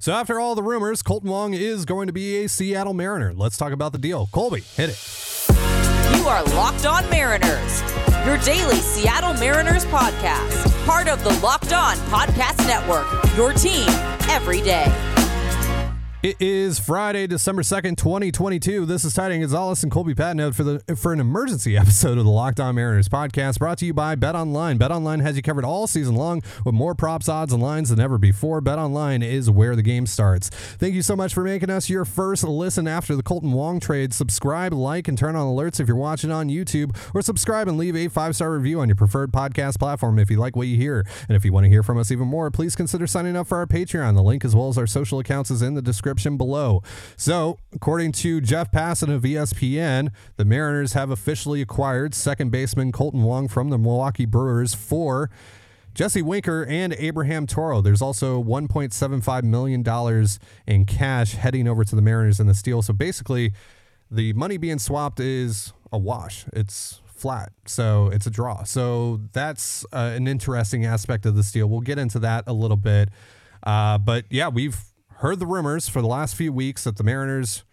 So after all the rumors, Kolten Wong is going to be a Seattle Mariner. Let's talk about the deal. Colby, hit it. You are Locked On Mariners, your daily Seattle Mariners podcast, part of the Locked On Podcast Network, your team every day. It is Friday, December 2nd, 2022. This is Tidy Gonzalez and Colby Patnode for the for an emergency episode of the Locked On Mariners podcast brought to you by Bet Online. Bet Online has you covered all season long with more props, odds, and lines than ever before. Bet Online is where the game starts. Thank you so much for making us your first listen after the Kolten Wong trade. Subscribe, like, and turn on alerts if you're watching on YouTube, or subscribe and leave a five star review on your preferred podcast platform if you like what you hear. And if you want to hear from us even more, please consider signing up for our Patreon. The link as well as our social accounts is in the description description below. So, according to Jeff Passan of ESPN, the Mariners have officially acquired second baseman Kolten Wong from the Milwaukee Brewers for Jesse Winker and Abraham Toro. There's also $1.75 million in cash heading over to the Mariners in the deal. So basically, the money being swapped is a wash. It's flat. So it's a draw. So that's uh, an interesting aspect of the deal. We'll get into that a little bit. Uh, but yeah, we've heard the rumors for the last few weeks that the Mariners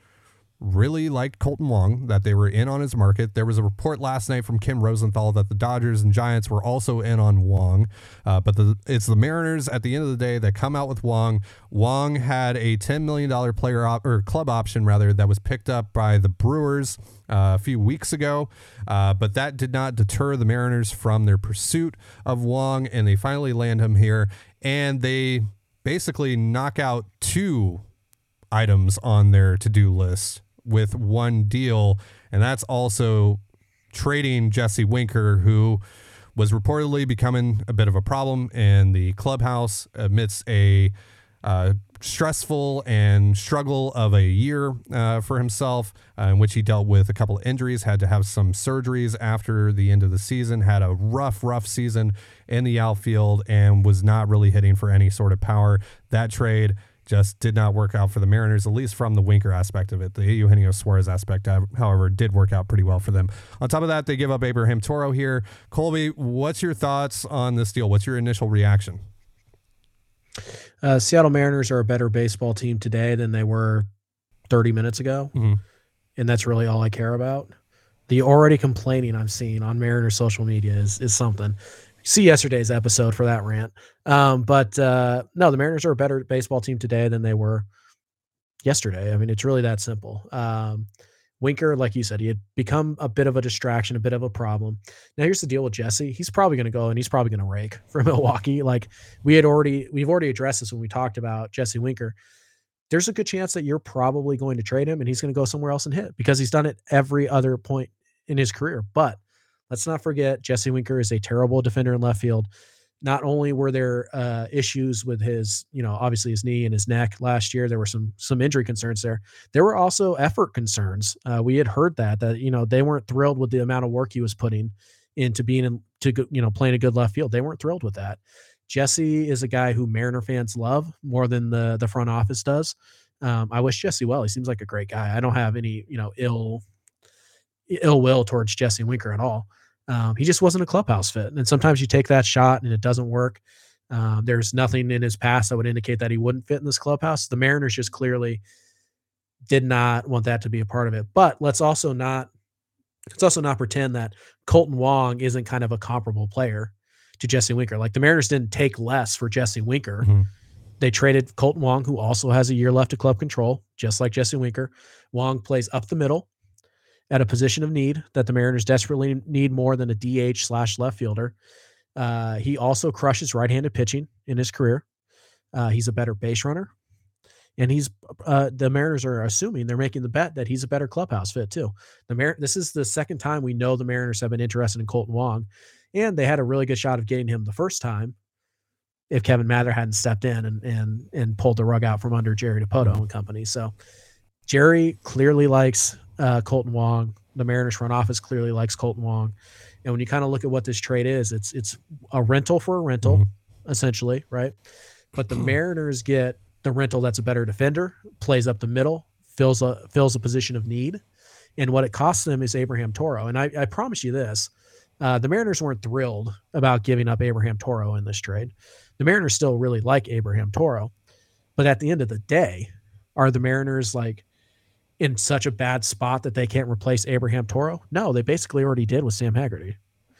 really liked Kolten Wong, that they were in on his market. There was a report last night from Ken Rosenthal that the Dodgers and Giants were also in on Wong, uh, but the, it's the Mariners at the end of the day that come out with Wong. Wong had a $10 million player op- or club option rather that was picked up by the Brewers uh, a few weeks ago, uh, but that did not deter the Mariners from their pursuit of Wong, and they finally land him here, and they basically knock out two items on their to do list with one deal. And that's also trading Jesse Winker, who was reportedly becoming a bit of a problem in the clubhouse amidst a uh, stressful and struggle of a year uh, for himself, uh, in which he dealt with a couple of injuries, had to have some surgeries after the end of the season, had a rough, rough season in the outfield, and was not really hitting for any sort of power. That trade just did not work out for the Mariners, at least from the Winker aspect of it. The Eugenio Suarez aspect, uh, however, did work out pretty well for them. On top of that, they give up Abraham Toro here. Colby, what's your thoughts on this deal? What's your initial reaction? Uh, Seattle Mariners are a better baseball team today than they were 30 minutes ago. Mm-hmm. And that's really all I care about. The already complaining I'm seeing on Mariners social media is, is something. See yesterday's episode for that rant. Um, but uh, no, the Mariners are a better baseball team today than they were yesterday. I mean, it's really that simple. Um, Winker, like you said, he had become a bit of a distraction, a bit of a problem. Now here's the deal with Jesse. He's probably going to go and he's probably going to rake for Milwaukee. Like we had already, we've already addressed this when we talked about Jesse Winker. There's a good chance that you're probably going to trade him and he's going to go somewhere else and hit because he's done it every other point in his career. But let's not forget Jesse Winker is a terrible defender in left field not only were there uh, issues with his, you know, obviously his knee and his neck last year, there were some some injury concerns there. There were also effort concerns. Uh, we had heard that that you know they weren't thrilled with the amount of work he was putting into being in to you know playing a good left field. They weren't thrilled with that. Jesse is a guy who Mariner fans love more than the the front office does. Um, I wish Jesse well. He seems like a great guy. I don't have any you know ill ill will towards Jesse Winker at all. Um, he just wasn't a clubhouse fit. And sometimes you take that shot and it doesn't work. Um, there's nothing in his past that would indicate that he wouldn't fit in this clubhouse. The Mariners just clearly did not want that to be a part of it. But let's also not let's also not pretend that Kolten Wong isn't kind of a comparable player to Jesse Winker. Like the Mariners didn't take less for Jesse Winker. Mm-hmm. They traded Kolten Wong, who also has a year left of club control, just like Jesse Winker. Wong plays up the middle at a position of need that the Mariners desperately need more than a DH slash left fielder. Uh, he also crushes right-handed pitching in his career. Uh, he's a better base runner, and he's uh, the Mariners are assuming they're making the bet that he's a better clubhouse fit too. The Mar- this is the second time we know the Mariners have been interested in Kolten Wong, and they had a really good shot of getting him the first time if Kevin Mather hadn't stepped in and and and pulled the rug out from under Jerry Dipoto and company. So Jerry clearly likes uh, Kolten Wong. The Mariners front office clearly likes Kolten Wong. And when you kind of look at what this trade is, it's it's a rental for a rental, mm-hmm. essentially, right? But the Mariners get the rental that's a better defender, plays up the middle, fills a fills a position of need. And what it costs them is Abraham Toro. And I, I promise you this. Uh, the Mariners weren't thrilled about giving up Abraham Toro in this trade. The Mariners still really like Abraham Toro. But at the end of the day, are the Mariners like in such a bad spot that they can't replace Abraham Toro? No, they basically already did with Sam Haggerty.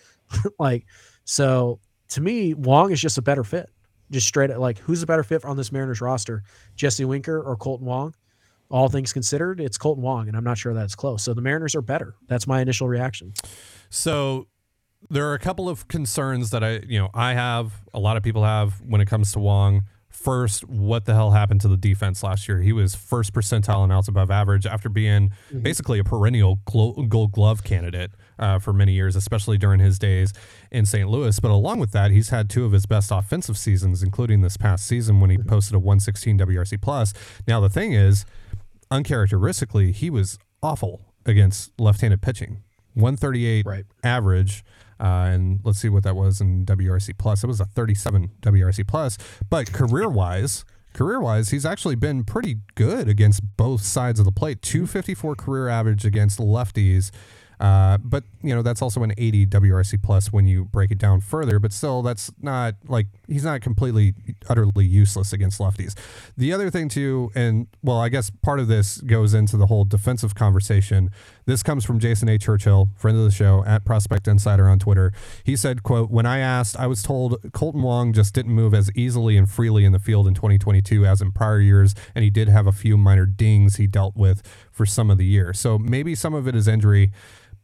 like, so to me, Wong is just a better fit. Just straight at like who's a better fit on this Mariners roster, Jesse Winker or Kolten Wong? All things considered, it's Kolten Wong, and I'm not sure that's close. So the Mariners are better. That's my initial reaction. So there are a couple of concerns that I, you know, I have, a lot of people have when it comes to Wong. First, what the hell happened to the defense last year? He was first percentile and outs above average after being mm-hmm. basically a perennial gold glove candidate uh, for many years, especially during his days in St. Louis. But along with that, he's had two of his best offensive seasons, including this past season when he mm-hmm. posted a 116 WRC plus. Now the thing is, uncharacteristically, he was awful against left-handed pitching. 138 right. average. Uh, and let's see what that was in WRC plus. It was a 37 WRC plus. But career wise, career wise, he's actually been pretty good against both sides of the plate. 254 career average against lefties. Uh, but you know that's also an 80 WRC plus when you break it down further. But still, that's not like he's not completely utterly useless against lefties. The other thing too, and well, I guess part of this goes into the whole defensive conversation. This comes from Jason A. Churchill, friend of the show at Prospect Insider on Twitter. He said, "quote When I asked, I was told Kolten Wong just didn't move as easily and freely in the field in 2022 as in prior years, and he did have a few minor dings he dealt with for some of the year. So maybe some of it is injury."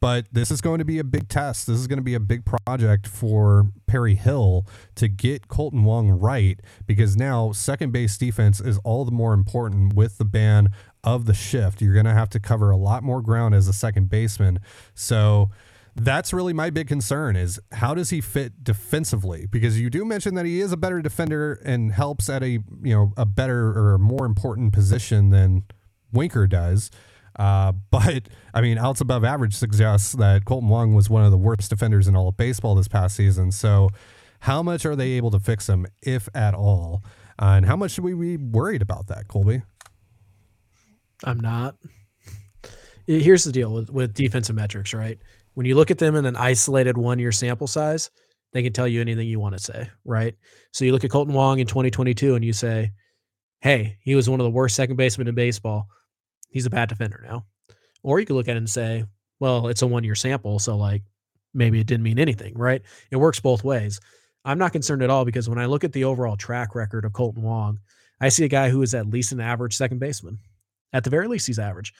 But this is going to be a big test. This is going to be a big project for Perry Hill to get Kolten Wong right because now second base defense is all the more important with the ban of the shift. You're going to have to cover a lot more ground as a second baseman. So that's really my big concern is how does he fit defensively because you do mention that he is a better defender and helps at a you know a better or more important position than Winker does uh, but I mean, outs above average suggests that Kolten Wong was one of the worst defenders in all of baseball this past season. So, how much are they able to fix him, if at all? Uh, and how much should we be worried about that, Colby? I'm not. Here's the deal with, with defensive metrics, right? When you look at them in an isolated one year sample size, they can tell you anything you want to say, right? So you look at Kolten Wong in 2022 and you say, hey, he was one of the worst second basemen in baseball he's a bad defender now. Or you could look at it and say, well, it's a one year sample. So, like, maybe it didn't mean anything, right? It works both ways. I'm not concerned at all because when I look at the overall track record of Kolten Wong, I see a guy who is at least an average second baseman. At the very least, he's average.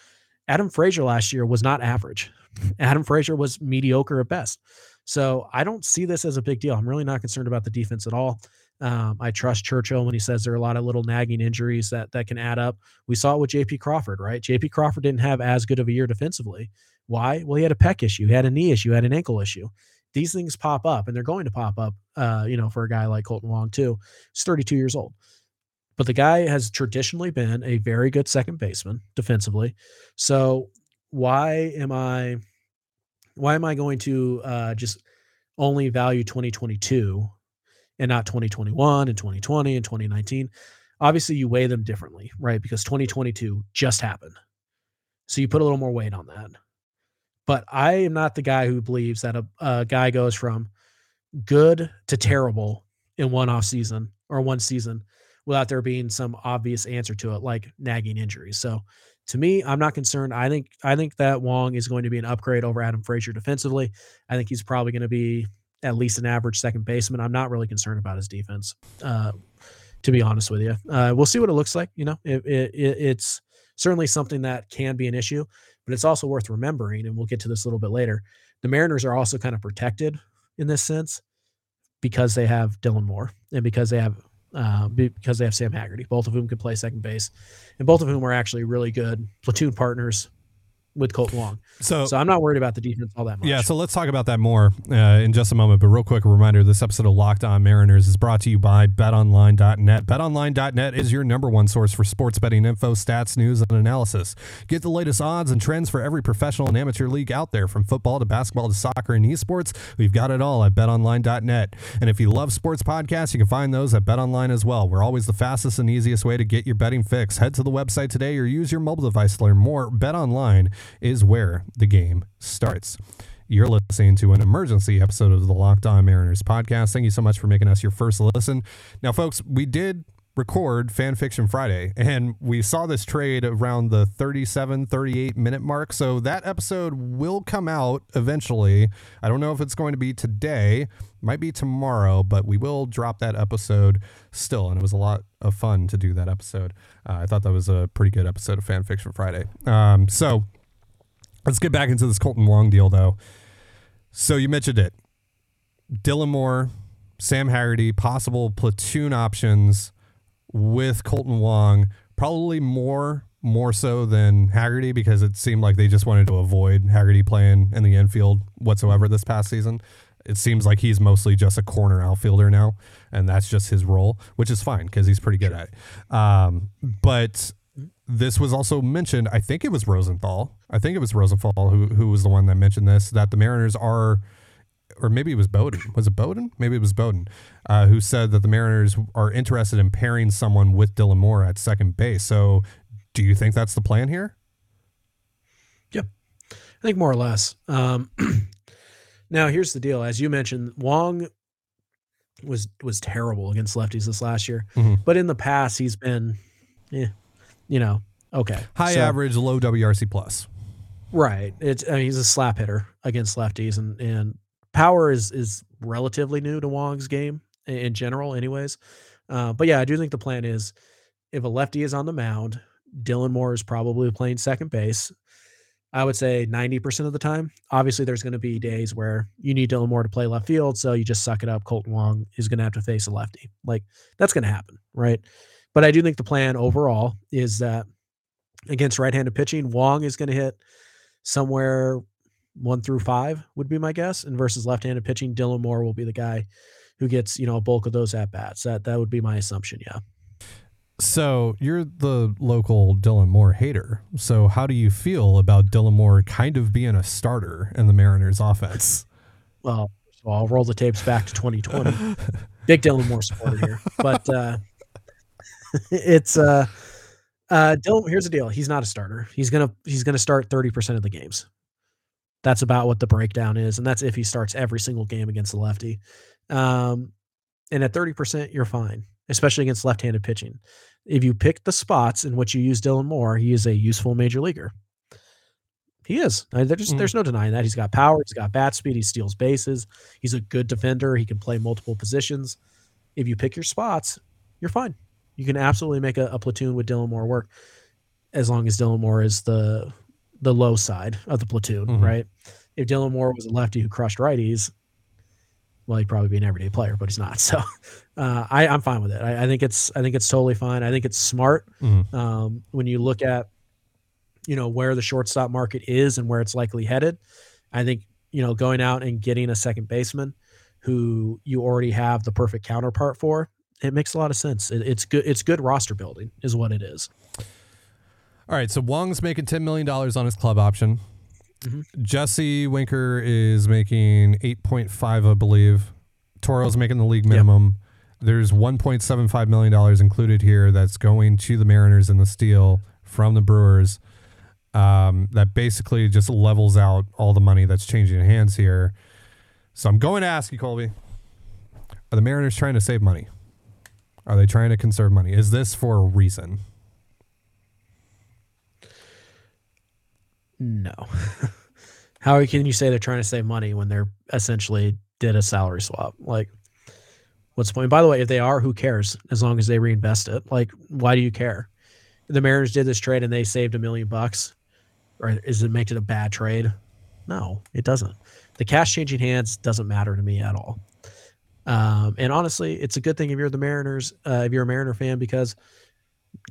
Adam Frazier last year was not average. Adam Frazier was mediocre at best. So I don't see this as a big deal. I'm really not concerned about the defense at all. Um, I trust Churchill when he says there are a lot of little nagging injuries that that can add up. We saw it with J.P. Crawford, right? J.P. Crawford didn't have as good of a year defensively. Why? Well, he had a pec issue, he had a knee issue, had an ankle issue. These things pop up, and they're going to pop up. Uh, you know, for a guy like Kolten Wong too. He's 32 years old, but the guy has traditionally been a very good second baseman defensively. So why am I? Why am I going to uh, just only value 2022 and not 2021 and 2020 and 2019. Obviously, you weigh them differently, right? Because 2022 just happened. So you put a little more weight on that. But I am not the guy who believes that a, a guy goes from good to terrible in one off season or one season without there being some obvious answer to it, like nagging injuries. So to me, I'm not concerned. I think I think that Wong is going to be an upgrade over Adam Frazier defensively. I think he's probably going to be at least an average second baseman. I'm not really concerned about his defense, uh, to be honest with you. Uh, we'll see what it looks like. You know, it, it, it's certainly something that can be an issue, but it's also worth remembering, and we'll get to this a little bit later. The Mariners are also kind of protected in this sense because they have Dylan Moore and because they have uh, because they have Sam Haggerty, both of whom can play second base, and both of whom are actually really good platoon partners with Kolten Wong. So, so I'm not worried about the defense all that much. Yeah, so let's talk about that more uh, in just a moment. But real quick, a reminder: this episode of Locked On Mariners is brought to you by BetOnline.net. BetOnline.net is your number one source for sports betting info, stats, news, and analysis. Get the latest odds and trends for every professional and amateur league out there, from football to basketball to soccer and esports. We've got it all at BetOnline.net. And if you love sports podcasts, you can find those at BetOnline as well. We're always the fastest and easiest way to get your betting fix. Head to the website today or use your mobile device to learn more. BetOnline is where the game starts. You're listening to an emergency episode of the Locked On Mariners podcast. Thank you so much for making us your first listen. Now, folks, we did record Fan Fiction Friday, and we saw this trade around the 37, 38 minute mark. So that episode will come out eventually. I don't know if it's going to be today, might be tomorrow, but we will drop that episode still. And it was a lot of fun to do that episode. Uh, I thought that was a pretty good episode of Fan Fiction Friday. Um, so let's get back into this Kolten Wong deal, though. So you mentioned it. Dylan Moore, Sam Haggerty, possible platoon options with Kolten Wong, probably more more so than Haggerty because it seemed like they just wanted to avoid Haggerty playing in the infield whatsoever this past season. It seems like he's mostly just a corner outfielder now, and that's just his role, which is fine because he's pretty good at it. Um, but this was also mentioned. I think it was Rosenthal. I think it was Rosenthal who who was the one that mentioned this that the Mariners are or maybe it was Bowden. Was it Bowden? Maybe it was Bowden, uh, who said that the Mariners are interested in pairing someone with Dylan Moore at second base. So, do you think that's the plan here? Yep, I think more or less. Um, now, here's the deal: as you mentioned, Wong was was terrible against lefties this last year, mm-hmm. but in the past he's been, yeah, you know, okay, high so, average, low WRC plus. Right. It's I mean, he's a slap hitter against lefties, and and power is is relatively new to Wong's game in general, anyways. Uh, but yeah, I do think the plan is if a lefty is on the mound, Dylan Moore is probably playing second base. I would say 90% of the time. Obviously, there's going to be days where you need Dylan Moore to play left field, so you just suck it up. Kolten Wong is going to have to face a lefty. Like that's going to happen, right? But I do think the plan overall is that against right-handed pitching, Wong is going to hit somewhere one through five would be my guess. And versus left-handed pitching, Dylan Moore will be the guy who gets you know a bulk of those at bats. That that would be my assumption. Yeah. So you're the local Dylan Moore hater. So how do you feel about Dylan Moore kind of being a starter in the Mariners offense? Well, so I'll roll the tapes back to 2020. Big Dylan Moore supporter here, but uh, it's uh, uh, Dylan. Here's the deal: he's not a starter. He's gonna he's gonna start 30 percent of the games. That's about what the breakdown is, and that's if he starts every single game against the lefty. Um, and at 30%, you're fine, especially against left-handed pitching. If you pick the spots in which you use Dylan Moore, he is a useful major leaguer. He is. I there's, mm. there's no denying that. He's got power. He's got bat speed. He steals bases. He's a good defender. He can play multiple positions. If you pick your spots, you're fine. You can absolutely make a, a platoon with Dylan Moore work as long as Dylan Moore is the the low side of the platoon, mm-hmm. right? If Dylan Moore was a lefty who crushed righties, well, he'd probably be an everyday player, but he's not. So uh, I, I'm fine with it. I, I, think it's I think it's totally fine. I think it's smart mm-hmm. um, when you look at you know where the shortstop market is and where it's likely headed. I think you know going out and getting a second baseman who you already have the perfect counterpart for it makes a lot of sense. It, it's good. It's good roster building, is what it is. All right, so Wong's making ten million dollars on his club option. Mm-hmm. Jesse Winker is making eight point five, I believe. Toro's making the league minimum. Yep. There's one point seven five million dollars included here that's going to the Mariners and the Steel from the Brewers. Um, that basically just levels out all the money that's changing hands here. So I'm going to ask you, Colby: Are the Mariners trying to save money? Are they trying to conserve money? Is this for a reason? No. How can you say they're trying to save money when they're essentially did a salary swap? Like, what's the point? By the way, if they are, who cares? As long as they reinvest it. Like, why do you care? The Mariners did this trade and they saved a million bucks. Or is it make it a bad trade? No, it doesn't. The cash changing hands doesn't matter to me at all. Um, and honestly, it's a good thing if you're the Mariners, uh, if you're a Mariner fan, because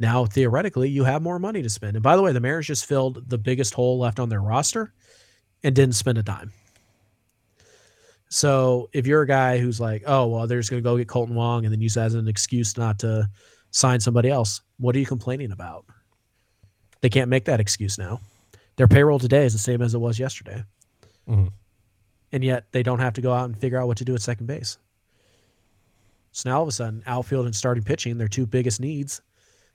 now theoretically you have more money to spend. And by the way, the Mariners just filled the biggest hole left on their roster and didn't spend a dime. So if you're a guy who's like, oh well, they're just gonna go get Kolten Wong and then use that as an excuse not to sign somebody else, what are you complaining about? They can't make that excuse now. Their payroll today is the same as it was yesterday. Mm-hmm. And yet they don't have to go out and figure out what to do at second base. So now all of a sudden, outfield and starting pitching, their two biggest needs,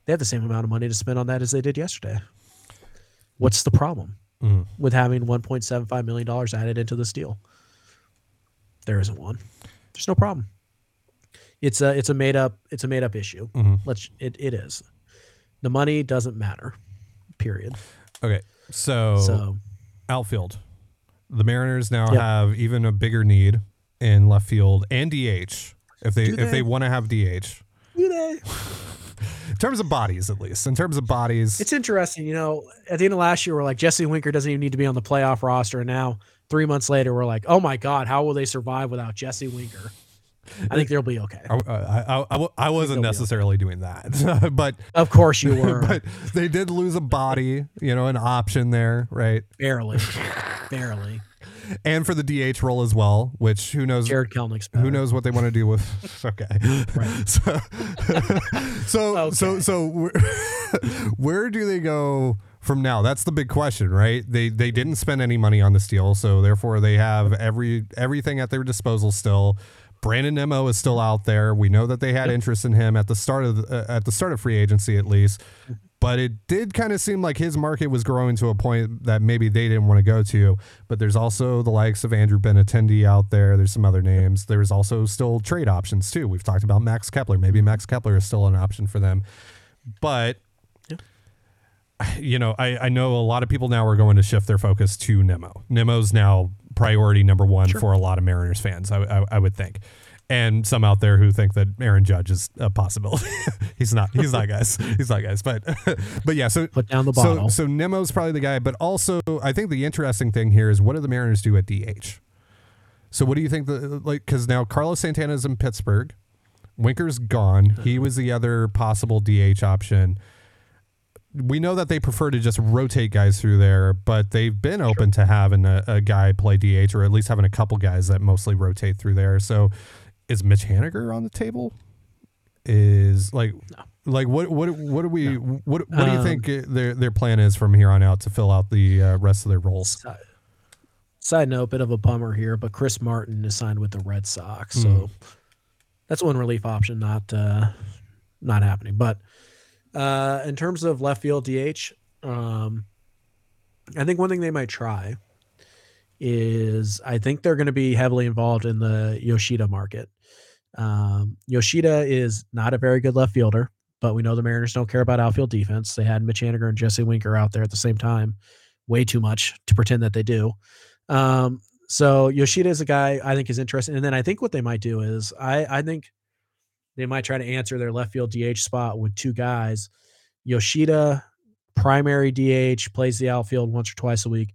they have the same amount of money to spend on that as they did yesterday. What's the problem mm. with having $1.75 million added into this deal? There isn't one. There's no problem. it's a it's a made up it's a made up issue. Mhm. Let's it, it is. The money doesn't matter. Period. Okay, so, So outfield. The Mariners now Yep. have even a bigger need in left field and DH if they Do if they? they want to have DH. Do they? In terms of bodies, at least. In terms of bodies, It's interesting, you know. At the end of last year, we're like Jesse Winker doesn't even need to be on the playoff roster, and now three months later, we're like, oh my god, how will they survive without Jesse Winker? I think they'll be okay. I, uh, I, I, I, I wasn't necessarily doing that, but Of course you were, but they did lose a body, you know, an option there, right? barely, barely. And for the DH role as well, which who knows Jared Kelenic's better. who knows what they want to do with okay Right. so so so Okay. so where, where do they go from now that's the big question right they they didn't spend any money on this deal so therefore they have every everything at their disposal still Brandon Nimmo is still out there. We know that they had interest in him at the start of the, uh, at the start of free agency at least, but it did kind of seem like his market was growing to a point that maybe they didn't want to go to. But there's also the likes of Andrew Benintendi out there. There's some other names. There's also still trade options too. We've talked about Max Kepler. Maybe Max Kepler is still an option for them, but you know, I, I know a lot of people now are going to shift their focus to Nimmo. Nimmo's now priority number one for a lot of Mariners fans, I, I, I would think. And some out there who think that Aaron Judge is a possibility. he's not. He's not, guys. He's not, guys. But, but yeah. So Put down the bottle. so Nimmo's probably the guy. But also, I think the interesting thing here is what do the Mariners do at DH? So what do you think? The like because now Carlos Santana's in Pittsburgh. Winker's gone. He was the other possible DH option we know that they prefer to just rotate guys through there, but they've been open to having a, a guy play DH or at least having a couple guys that mostly rotate through there. So is Mitch Haniger on the table? Is like like what what what do we what what do you Um, think their their plan is from here on out to fill out the uh, rest of their roles? Side note, bit of a bummer here, but Chris Martin is signed with the Red Sox, so Hmm. that's one relief option not uh, not happening. But uh, in terms of left field DH, um, I think one thing they might try is I think they're going to be heavily involved in the Yoshida market. Um, Yoshida is not a very good left fielder, but we know the Mariners don't care about outfield defense. They had Mitch Haniger and Jesse Winker out there at the same time, way too much to pretend that they do. Um, so Yoshida is a guy I think is interesting. And then I think what they might do is I, I think they might try to answer their left field DH spot with two guys. Yoshida, primary DH, plays the outfield once or twice a week.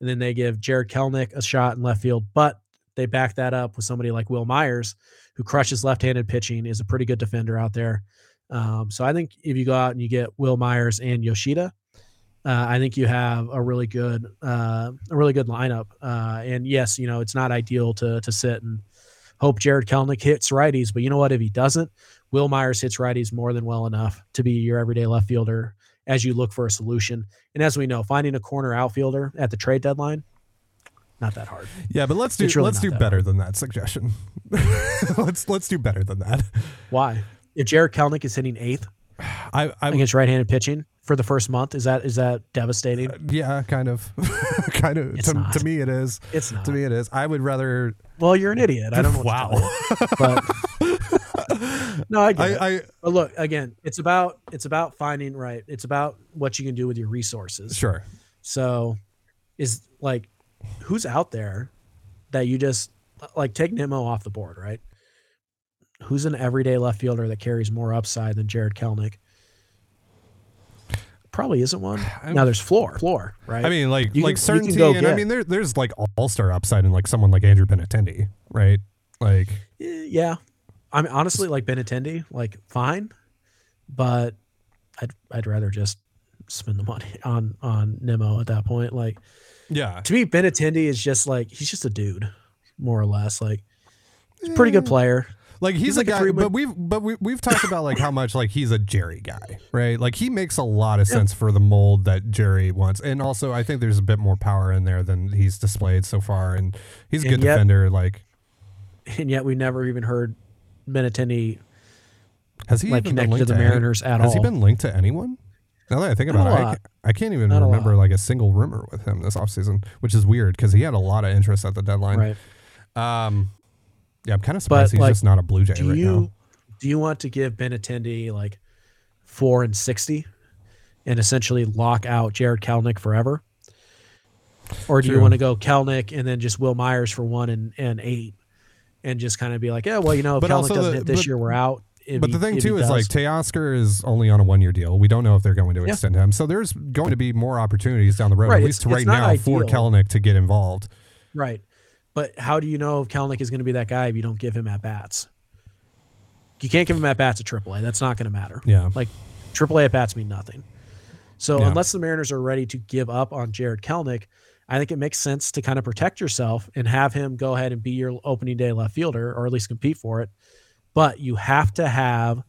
And then they give Jared Kelenic a shot in left field, but they back that up with somebody like Wil Myers, who crushes left-handed pitching, is a pretty good defender out there. Um, so I think if you go out and you get Wil Myers and Yoshida, uh, I think you have a really good, uh, a really good lineup. Uh, and yes, you know it's not ideal to to sit and hope Jared Kelenic hits righties, but you know what? If he doesn't, Wil Myers hits righties more than well enough to be your everyday left fielder as you look for a solution. And as we know, finding a corner outfielder at the trade deadline, not that hard. Yeah, but let's do really let's do better than that suggestion. let's let's do better than that. Why? If Jared Kelenic is hitting eighth I I against right-handed pitching for the first month, is that is that devastating? Uh, yeah, kind of, kind of. To, to me, it is. It's not. To me, it is. I would rather. Well, you're an idiot. I don't know. Wow. But no, I get it. I, I But look, again, it's about it's about finding right. It's about what you can do with your resources. sure. So, is like, who's out there that you just like take Nimmo off the board, right? Who's an everyday left fielder that carries more upside than Jared Kelenic? Probably isn't one. Now there's floor, floor, right? I mean, like You like can- certainty, and I mean, there there's like all star upside in like someone like Andrew Benintendi, right? Like, Eh, yeah. I mean, honestly, like Benintendi, like fine, but I'd I'd rather just spend the money on on Nimmo at that point. Like yeah, to me, Ben Benintendi is just like he's just a dude, more or less. Like he's a pretty good eh. player. like he's, He's a like a guy, three- but we've but we we've talked about like how much like he's a Jerry guy, right? Like he makes a lot of sense for the mold that Jerry wants, and also I think there's a bit more power in there than he's displayed so far, and he's a good yet- defender. Like, And yet we never even heard Benintendi has he like connected to the any- Mariners at Has all. Has he been linked to anyone? Now that I think about it, I can't, I can't even Not a remember lot. like a single rumor with him this offseason, which is weird because he had a lot of interest at the deadline. right? Um, yeah, I'm kind of surprised he's like, just not a Blue Jay Do right you now. Do you want to give Benintendi like four and sixty, and essentially lock out Jared Kelenic forever? Or do True. you want to go Kelenic and then just Wil Myers for one and, and eight, and just kind of be like, yeah, well, you know, if but Kelenic doesn't the, hit this but, year, we're out. But he, the thing too is like Teoscar is only on a one year deal. We don't know if they're going to yeah. extend him. So there's going to be more opportunities down the road, right. at least it's, right it's now, ideal. for Kelenic to get involved. Right. But how do you know if Kelenic is going to be that guy if you don't give him at bats? You can't give him at bats at AAA. That's not going to matter. Yeah. Like AAA at bats mean nothing. So yeah. unless the Mariners are ready to give up on Jared Kelenic, I think it makes sense to kind of protect yourself and have him go ahead and be your opening day left fielder or at least compete for it. But you have to have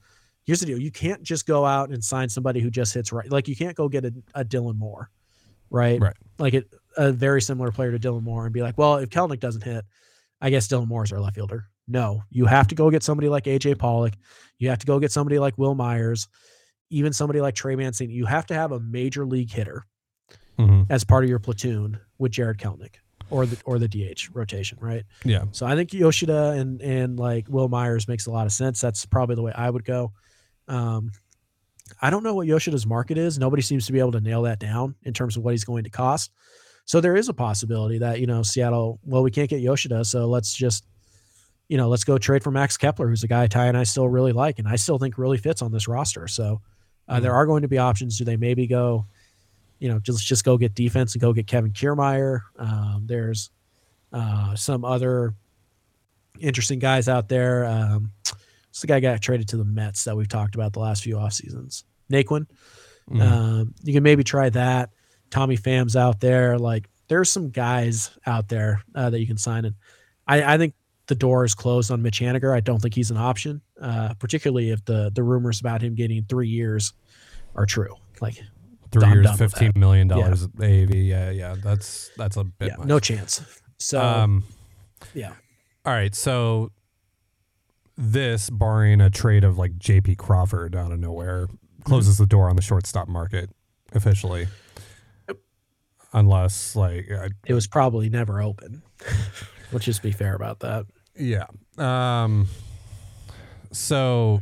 here's the deal. You can't just go out and sign somebody who just hits right. Like you can't go get a, a Dylan Moore, right? Right. Like it, a very similar player to Dylan Moore and be like, well, if Kelenic doesn't hit, I guess Dylan Moore is our left fielder. No, you have to go get somebody like AJ Pollock. You have to go get somebody like Wil Myers, even somebody like Trey Mancini. You have to have a major league hitter mm-hmm. as part of your platoon with Jared Kelenic or the or the DH rotation, right? Yeah. So I think Yoshida and and like Wil Myers makes a lot of sense. That's probably the way I would go. Um, I don't know what Yoshida's market is. Nobody seems to be able to nail that down in terms of what he's going to cost. So there is a possibility that you know Seattle. Well, we can't get Yoshida, so let's just you know, let's go trade for Max Kepler, who's a guy Ty and I still really like, and I still think really fits on this roster. So uh, mm-hmm. there are going to be options. Do they maybe go, you know, just just go get defense and go get Kevin Kiermaier? Um, there's uh, some other interesting guys out there. Um, it's the guy got traded to the Mets that we've talked about the last few off seasons. Naquin. Mm-hmm. Um, you can maybe try that. Tommy Pham's out there. Like there's some guys out there uh, that you can sign. And I, I think the door is closed on Mitch Haniger. I don't think he's an option, uh, particularly if the the rumors about him getting three years are true. Like 3 years, fifteen million dollars yeah. AAV. Yeah, yeah, that's that's a bit. Yeah, no chance. So, um, yeah. All right, so this, barring a trade of like J.P. Crawford out of nowhere, closes mm-hmm. the door on the shortstop market officially. Unless like I, it was probably never open. Let's just be fair about that. Yeah. Um, so,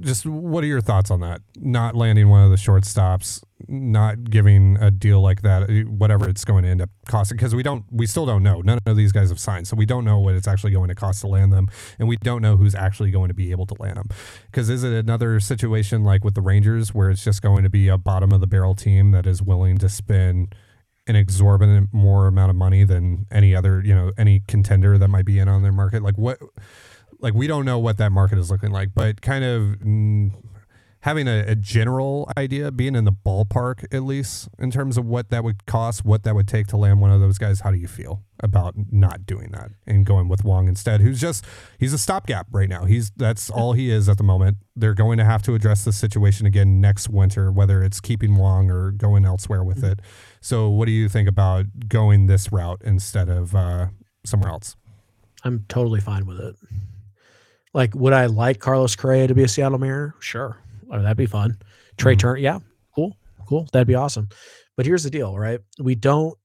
just what are your thoughts on that? Not landing one of the shortstops, not giving a deal like that, uh, whatever it's going to end up costing, because we don't, we still don't know. None of these guys have signed, so we don't know what it's actually going to cost to land them, and we don't know who's actually going to be able to land them. Because is it another situation like with the Rangers, where it's just going to be a bottom of the barrel team that is willing to spend an exorbitant more amount of money than any other, you know, any contender that might be in on their market. Like what, like we don't know what that market is looking like, but kind of mm, having a, a, general idea, being in the ballpark at least in terms of what that would cost, what that would take to land one of those guys. How do you feel about not doing that and going with Wong instead? Who's just he's a stopgap right now. He's that's all he is at the moment. They're going to have to address the situation again next winter, whether it's keeping Wong or going elsewhere with it. So, what do you think about going this route instead of uh, somewhere else? I'm totally fine with it. Like, would I like Carlos Correa to be a Seattle Mariner? Sure. Oh, that'd be fun. Trea mm-hmm. Turner, yeah, cool, cool. That'd be awesome. But here's the deal, right? We don't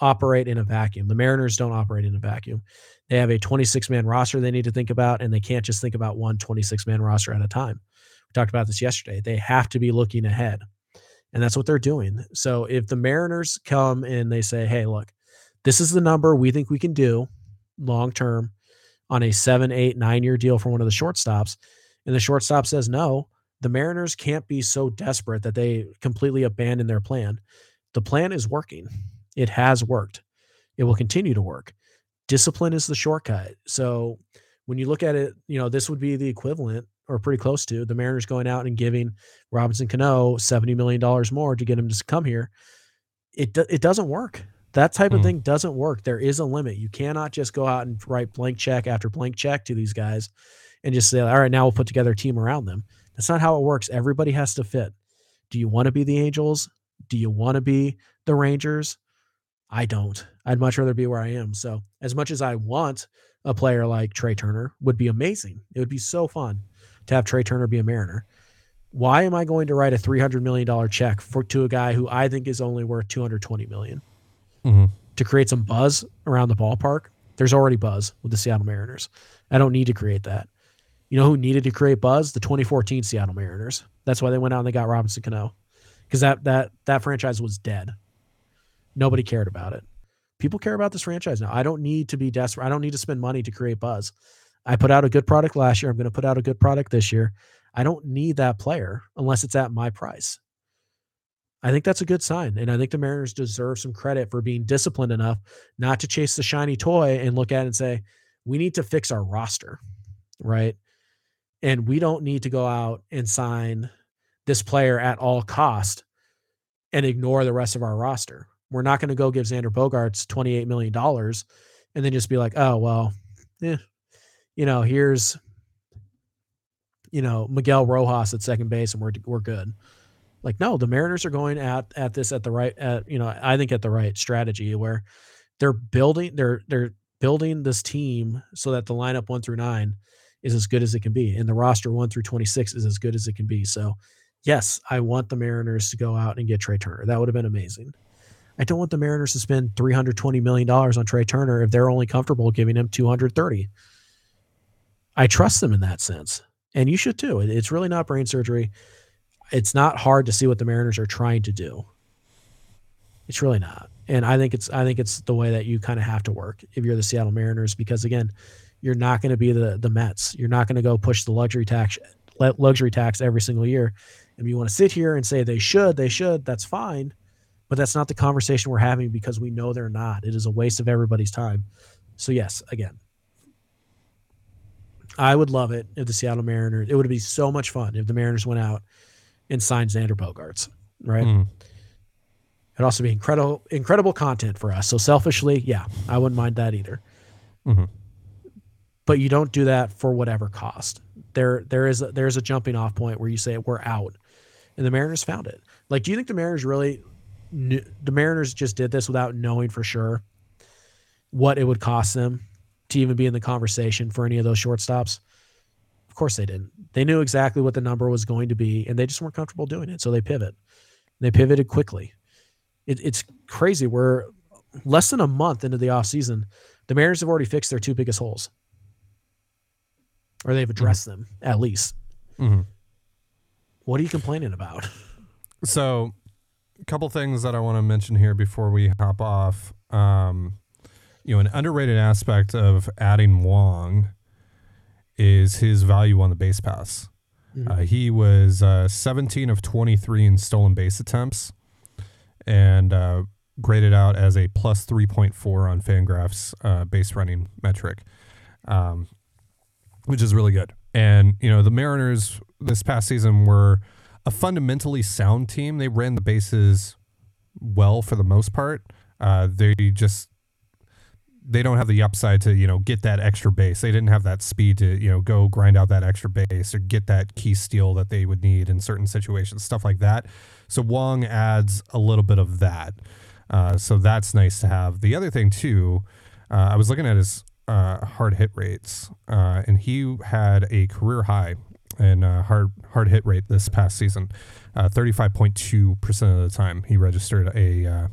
operate in a vacuum. The Mariners don't operate in a vacuum. They have a 26 man roster they need to think about, and they can't just think about one 26 man roster at a time. We talked about this yesterday. They have to be looking ahead. And that's what they're doing. So if the Mariners come and they say, hey, look, this is the number we think we can do long term on a seven, eight, nine year deal for one of the shortstops, and the shortstop says no, the Mariners can't be so desperate that they completely abandon their plan. The plan is working, it has worked, it will continue to work. Discipline is the shortcut. So when you look at it, you know, this would be the equivalent or pretty close to the Mariners going out and giving Robinson Cano $70 million more to get him to come here. It, it doesn't work. That type of mm. thing doesn't work. There is a limit. You cannot just go out and write blank check after blank check to these guys and just say, all right, now we'll put together a team around them. That's not how it works. Everybody has to fit. Do you want to be the Angels? Do you want to be the Rangers? I don't. I'd much rather be where I am. So, as much as I want a player like Trea Turner, would be amazing. It would be so fun to have Trea Turner be a Mariner. Why am I going to write a three hundred million dollar check for to a guy who I think is only worth two hundred twenty million mm-hmm. to create some buzz around the ballpark? There's already buzz with the Seattle Mariners. I don't need to create that. You know who needed to create buzz? The 2014 Seattle Mariners. That's why they went out and they got Robinson Cano, because that that that franchise was dead. Nobody cared about it. People care about this franchise now. I don't need to be desperate. I don't need to spend money to create buzz. I put out a good product last year. I'm going to put out a good product this year. I don't need that player unless it's at my price. I think that's a good sign. And I think the Mariners deserve some credit for being disciplined enough not to chase the shiny toy and look at it and say, we need to fix our roster. Right. And we don't need to go out and sign this player at all cost and ignore the rest of our roster. We're not going to go give Xander Bogaerts $28 million and then just be like, oh, well, eh, you know, here's, you know, Miguel Rojas at second base and we're, we're good. Like, no, the Mariners are going at at this at the right at you know I think at the right strategy where they're building they're they're building this team so that the lineup one through nine is as good as it can be, and the roster one through twenty six is as good as it can be. So, yes, I want the Mariners to go out and get Trea Turner. That would have been amazing. I don't want the Mariners to spend three hundred twenty million dollars on Trea Turner if they're only comfortable giving him two hundred thirty. I trust them in that sense, and you should too. It's really not brain surgery it's not hard to see what the Mariners are trying to do. It's really not. And I think it's I think it's the way that you kind of have to work if you're the Seattle Mariners because again, you're not going to be the the Mets. You're not going to go push the luxury tax luxury tax every single year. And if you want to sit here and say they should, they should, that's fine. But that's not the conversation we're having because we know they're not. It is a waste of everybody's time. So yes, again, I would love it if the Seattle Mariners. It would be so much fun if the Mariners went out and sign Xander Bogaerts, right? Mm. It'd also be incredible, incredible content for us. So selfishly, yeah, I wouldn't mind that either. Mm-hmm. But you don't do that for whatever cost. There, there is a, there's a jumping off point where you say we're out, and the Mariners found it. Like, do you think the Mariners really, knew, the Mariners just did this without knowing for sure what it would cost them to even be in the conversation for any of those shortstops? Of course they didn't. They knew exactly what the number was going to be, and they just weren't comfortable doing it. So they pivot. They pivoted quickly. It, it's crazy. We're less than a month into the offseason. The Mariners have already fixed their two biggest holes, or they've addressed mm-hmm. them at least. Mm-hmm. What are you complaining about? So, a couple things that I want to mention here before we hop off. Um, you know, an underrated aspect of adding Wong is his value on the base pass. Mm-hmm. Uh, he was uh, 17 of 23 in stolen base attempts and uh, graded out as a plus 3.4 on Fangraphs uh, base running metric, um, which is really good. And, you know, the Mariners this past season were a fundamentally sound team. They ran the bases well for the most part. Uh, they just they don't have the upside to you know get that extra base. They didn't have that speed to you know go grind out that extra base or get that key steal that they would need in certain situations, stuff like that. So Wong adds a little bit of that. Uh, so that's nice to have. The other thing too, uh, I was looking at his uh, hard hit rates, uh, and he had a career high in uh, hard hard hit rate this past season. Uh, thirty five point two percent of the time he registered a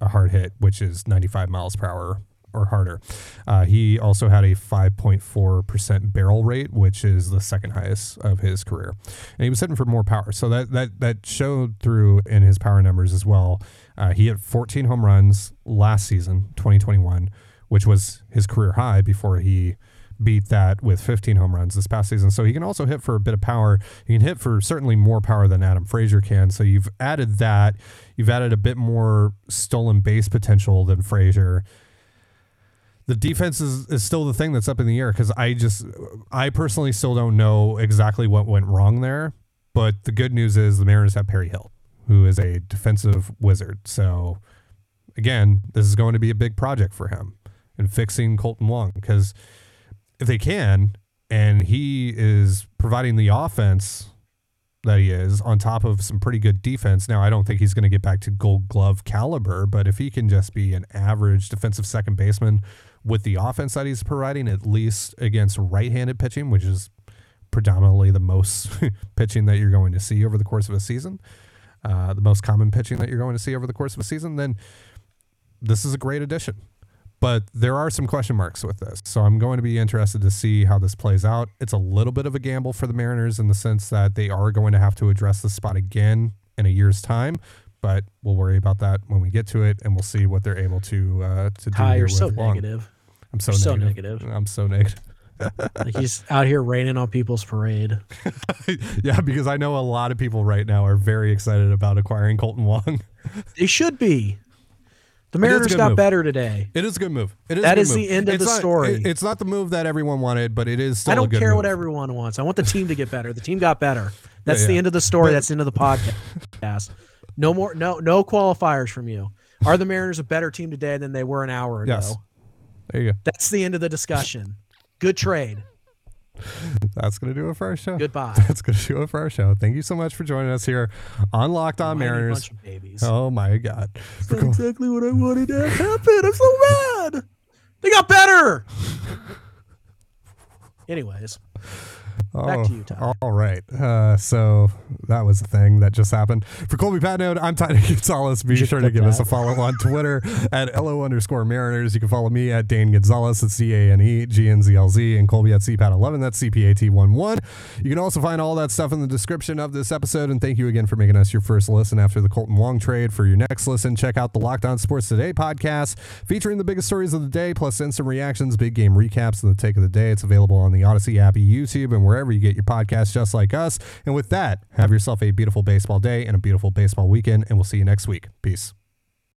a hard hit, which is ninety five miles per hour or harder. Uh, he also had a 5.4% barrel rate, which is the second highest of his career. And he was hitting for more power. So that, that, that showed through in his power numbers as well. Uh, he had 14 home runs last season, 2021, which was his career high before he beat that with 15 home runs this past season. So he can also hit for a bit of power. He can hit for certainly more power than Adam Frazier can. So you've added that. You've added a bit more stolen base potential than Frazier the defense is, is still the thing that's up in the air because I just I personally still don't know exactly what went wrong there. But the good news is the Mariners have Perry Hill, who is a defensive wizard. So again, this is going to be a big project for him in fixing Kolten Wong because if they can, and he is providing the offense that he is on top of some pretty good defense. Now, I don't think he's going to get back to gold glove caliber, but if he can just be an average defensive second baseman with the offense that he's providing, at least against right-handed pitching, which is predominantly the most pitching that you're going to see over the course of a season, uh, the most common pitching that you're going to see over the course of a season, then this is a great addition. But there are some question marks with this. So I'm going to be interested to see how this plays out. It's a little bit of a gamble for the Mariners in the sense that they are going to have to address the spot again in a year's time. But we'll worry about that when we get to it, and we'll see what they're able to uh, to do. Here you're so Wong. negative. I'm so negative. negative. I'm so negative. Like he's out here raining on people's parade. yeah, because I know a lot of people right now are very excited about acquiring Kolten Wong. They should be. The Mariners got move. better today. It is a good move. It is. a good is the end of It's the not- story. it- it's not the move that everyone wanted, but it is still. I don't care move. what everyone wants. I want the team to get better. The team got better. That's Yeah, the end of the story. That's the end of the podcast. No more. No no qualifiers from you. Are the Mariners a better team today than they were an hour ago? Yes. There you go. That's the end of the discussion. Good trade. That's gonna do it for our show. Goodbye. That's gonna do it for our show. Thank you so much for joining us here on Locked On Mariners. bunch of babies. Oh my God. That's exactly what I wanted to happen. I'm so mad. They got better. Anyways, Back to you, Tyler. All right. Uh, so that was the thing that just happened. For Colby Patnode, I'm Tyler Gonzalez. Be sure to give us a follow on Twitter at LO underscore Mariners. You can follow me at Dane Gonzalez. That's C A N E G N Z L Z. And Colby at CPAT11. That's C P A T 1 1. You can also find all that stuff in the description of this episode. And thank you again for making us your first listen after the Kolten Wong trade. For your next listen, check out the Locked On Sports Today podcast featuring the biggest stories of the day, plus instant reactions, big game recaps, and the take of the day. It's available on the Odyssey app, YouTube, and wherever you get your podcasts, just like us. And with that, have yourself a beautiful baseball day and a beautiful baseball weekend, and we'll see you next week. Peace.